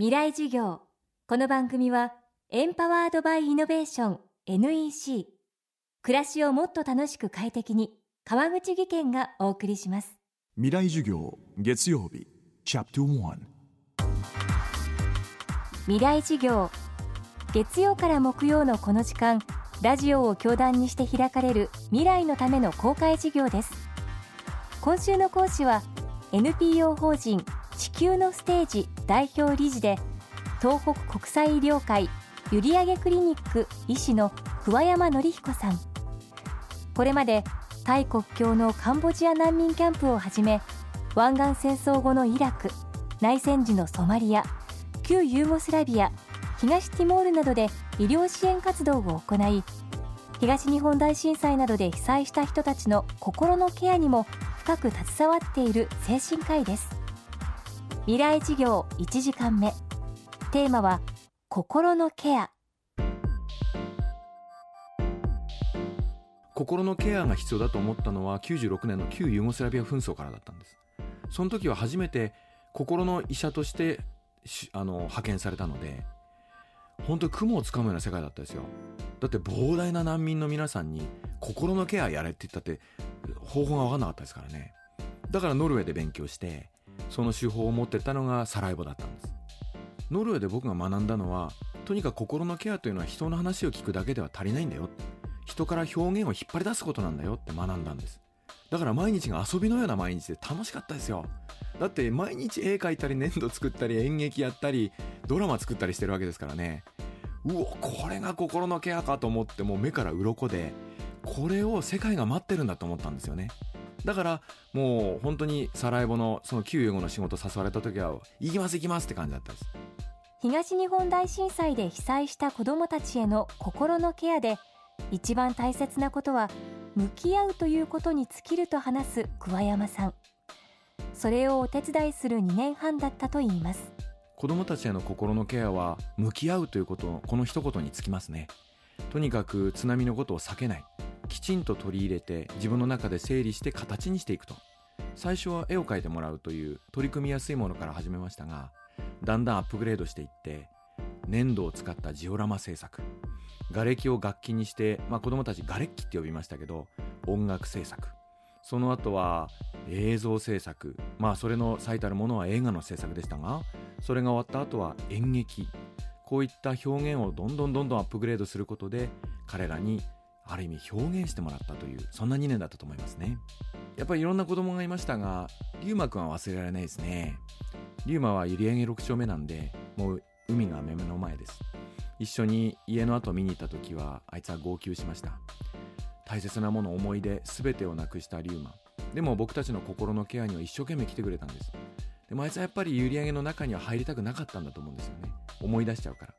未来授業。この番組はエンパワードバイイノベーション NEC 暮らしをもっと楽しく快適に川口義賢がお送りします。未来授業月曜日チャプター未来授業。月曜から木曜のこの時間ラジオを教壇にして開かれる未来のための公開授業です。今週の講師は NPO 法人地球のステージ代表理事で東北国際医療会閖上クリニック医師の桑山紀彦さん。これまでタイ国境のカンボジア難民キャンプをはじめ湾岸戦争後のイラク内戦時のソマリア旧ユーゴスラビア東ティモールなどで医療支援活動を行い東日本大震災などで被災した人たちの心のケアにも深く携わっている精神科医です。未来事業1時間目。テーマは心のケア。心のケアが必要だと思ったのは96年の旧ユーゴスラビア紛争からだったんです。その時は初めて心の医者としてあの派遣されたので本当に雲をつかむような世界だったですよ。だって膨大な難民の皆さんに心のケアやれって言ったって方法が分かんなかったですからね。だからノルウェーで勉強してその手法を持ってったのがサラエボだったんです。ノルウェーで僕が学んだのはとにかく心のケアというのは人の話を聞くだけでは足りないんだよ。人から表現を引っ張り出すことなんだよって学んだんです。だから毎日が遊びのような毎日で楽しかったですよ。だって毎日絵描いたり粘土作ったり演劇やったりドラマ作ったりしてるわけですからね。うおこれが心のケアかと思ってもう目から鱗でこれを世界が待ってるんだと思ったんですよね。だからもう本当にサラエボのその旧ユーゴの仕事誘われた時は行きます行きますって感じだったんです。東日本大震災で被災した子どもたちへの心のケアで一番大切なことは向き合うということに尽きると話す桑山さん。それをお手伝いする2年半だったといいます。子どもたちへの心のケアは向き合うということこの一言につきますね。とにかく津波のことを避けないきちんと取り入れて自分の中で整理して形にしていくと。最初は絵を描いてもらうという取り組みやすいものから始めましたがだんだんアップグレードしていって粘土を使ったジオラマ制作瓦礫を楽器にして、まあ、子供たち瓦礫って呼びましたけど音楽制作。その後は映像制作。まあそれの最たるものは映画の制作でしたがそれが終わった後は演劇。こういった表現をどんどんどんどんアップグレードすることで彼らにある意味表現してもらったというそんな2年だったと思いますね。やっぱりいろんな子供がいましたが龍馬くんは忘れられないですね。龍馬は閖上6丁目なんでもう海が目の前です。一緒に家の後見に行った時はあいつは号泣しました。大切なもの思い出全てをなくした龍馬でも僕たちの心のケアには一生懸命来てくれたんです。でもあいつはやっぱり閖上の中には入りたくなかったんだと思うんですよね。思い出しちゃうから。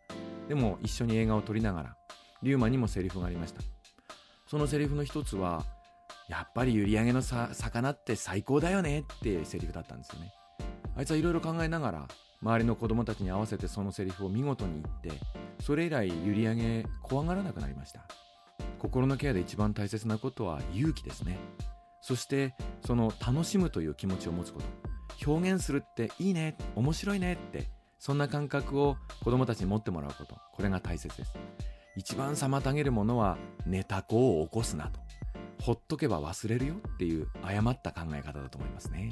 でも一緒に映画を撮りながら龍馬にもセリフがありました。そのセリフの一つはやっぱり閖上の魚って最高だよねってセリフだったんですよね。あいつはいろいろ考えながら周りの子供たちに合わせてそのセリフを見事に言ってそれ以来閖上怖がらなくなりました。心のケアで一番大切なことは勇気ですね。そしてその楽しむという気持ちを持つこと。表現するっていいね。面白いねってそんな感覚を子供たちに持ってもらうこと。これが大切です。一番妨げるものは寝た子を起こすなと。ほっとけば忘れるよっていう誤った考え方だと思いますね。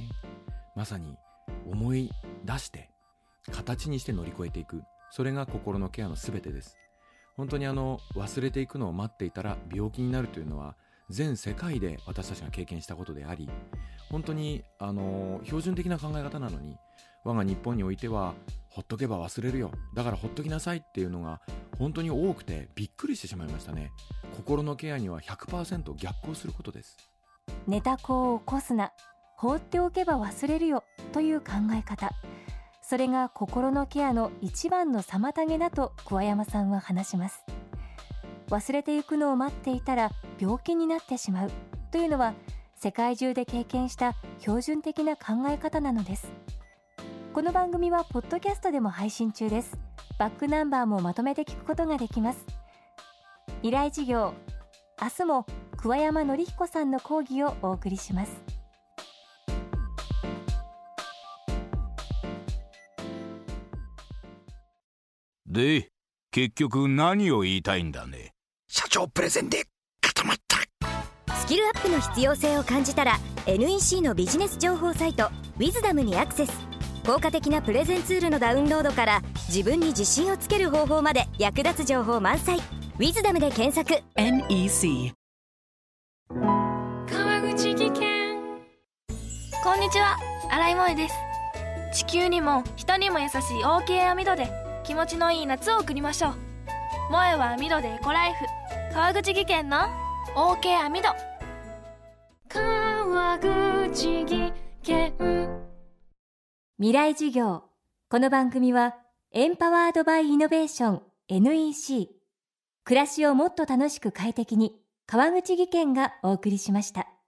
まさに思い出して形にして乗り越えていく。それが心のケアの全てです。本当にあの忘れていくのを待っていたら病気になるというのは全世界で私たちが経験したことであり本当にあの標準的な考え方なのに我が日本においてはほっとけば忘れるよ。だからほっときなさいっていうのが本当に多くてびっくりしてしまいましたね。心のケアには100%逆行することです。寝た子を起こすな。放っておけば忘れるよ。という考え方。それが心のケアの一番の妨げだと桑山さんは話します。忘れていくのを待っていたら病気になってしまう。というのは世界中で経験した標準的な考え方なのです。この番組はポッドキャストでも配信中です。バックナンバーもまとめて聞くことができます。依頼事業明日も桑山紀彦さんの講義をお送りします。で結局何を言いたいんだね？社長プレゼンで固まった。スキルアップの必要性を感じたら NEC のビジネス情報サイト「ウィズダムにアクセス効果的なプレゼンツールのダウンロードから自分に自信をつける方法まで役立つ情報満載「ウィズダムで検索。NEC 川口技研。こんにちは。新井萌です。地球にも人にも優しい OK 網戸で気持ちのいい夏を送りましょう。萌えは網戸でエコライフ。川口技研の OK 網戸。川口技研未来授業。この番組はエンパワードバイイノベーション NEC 暮らしをもっと楽しく快適に川口義賢がお送りしました。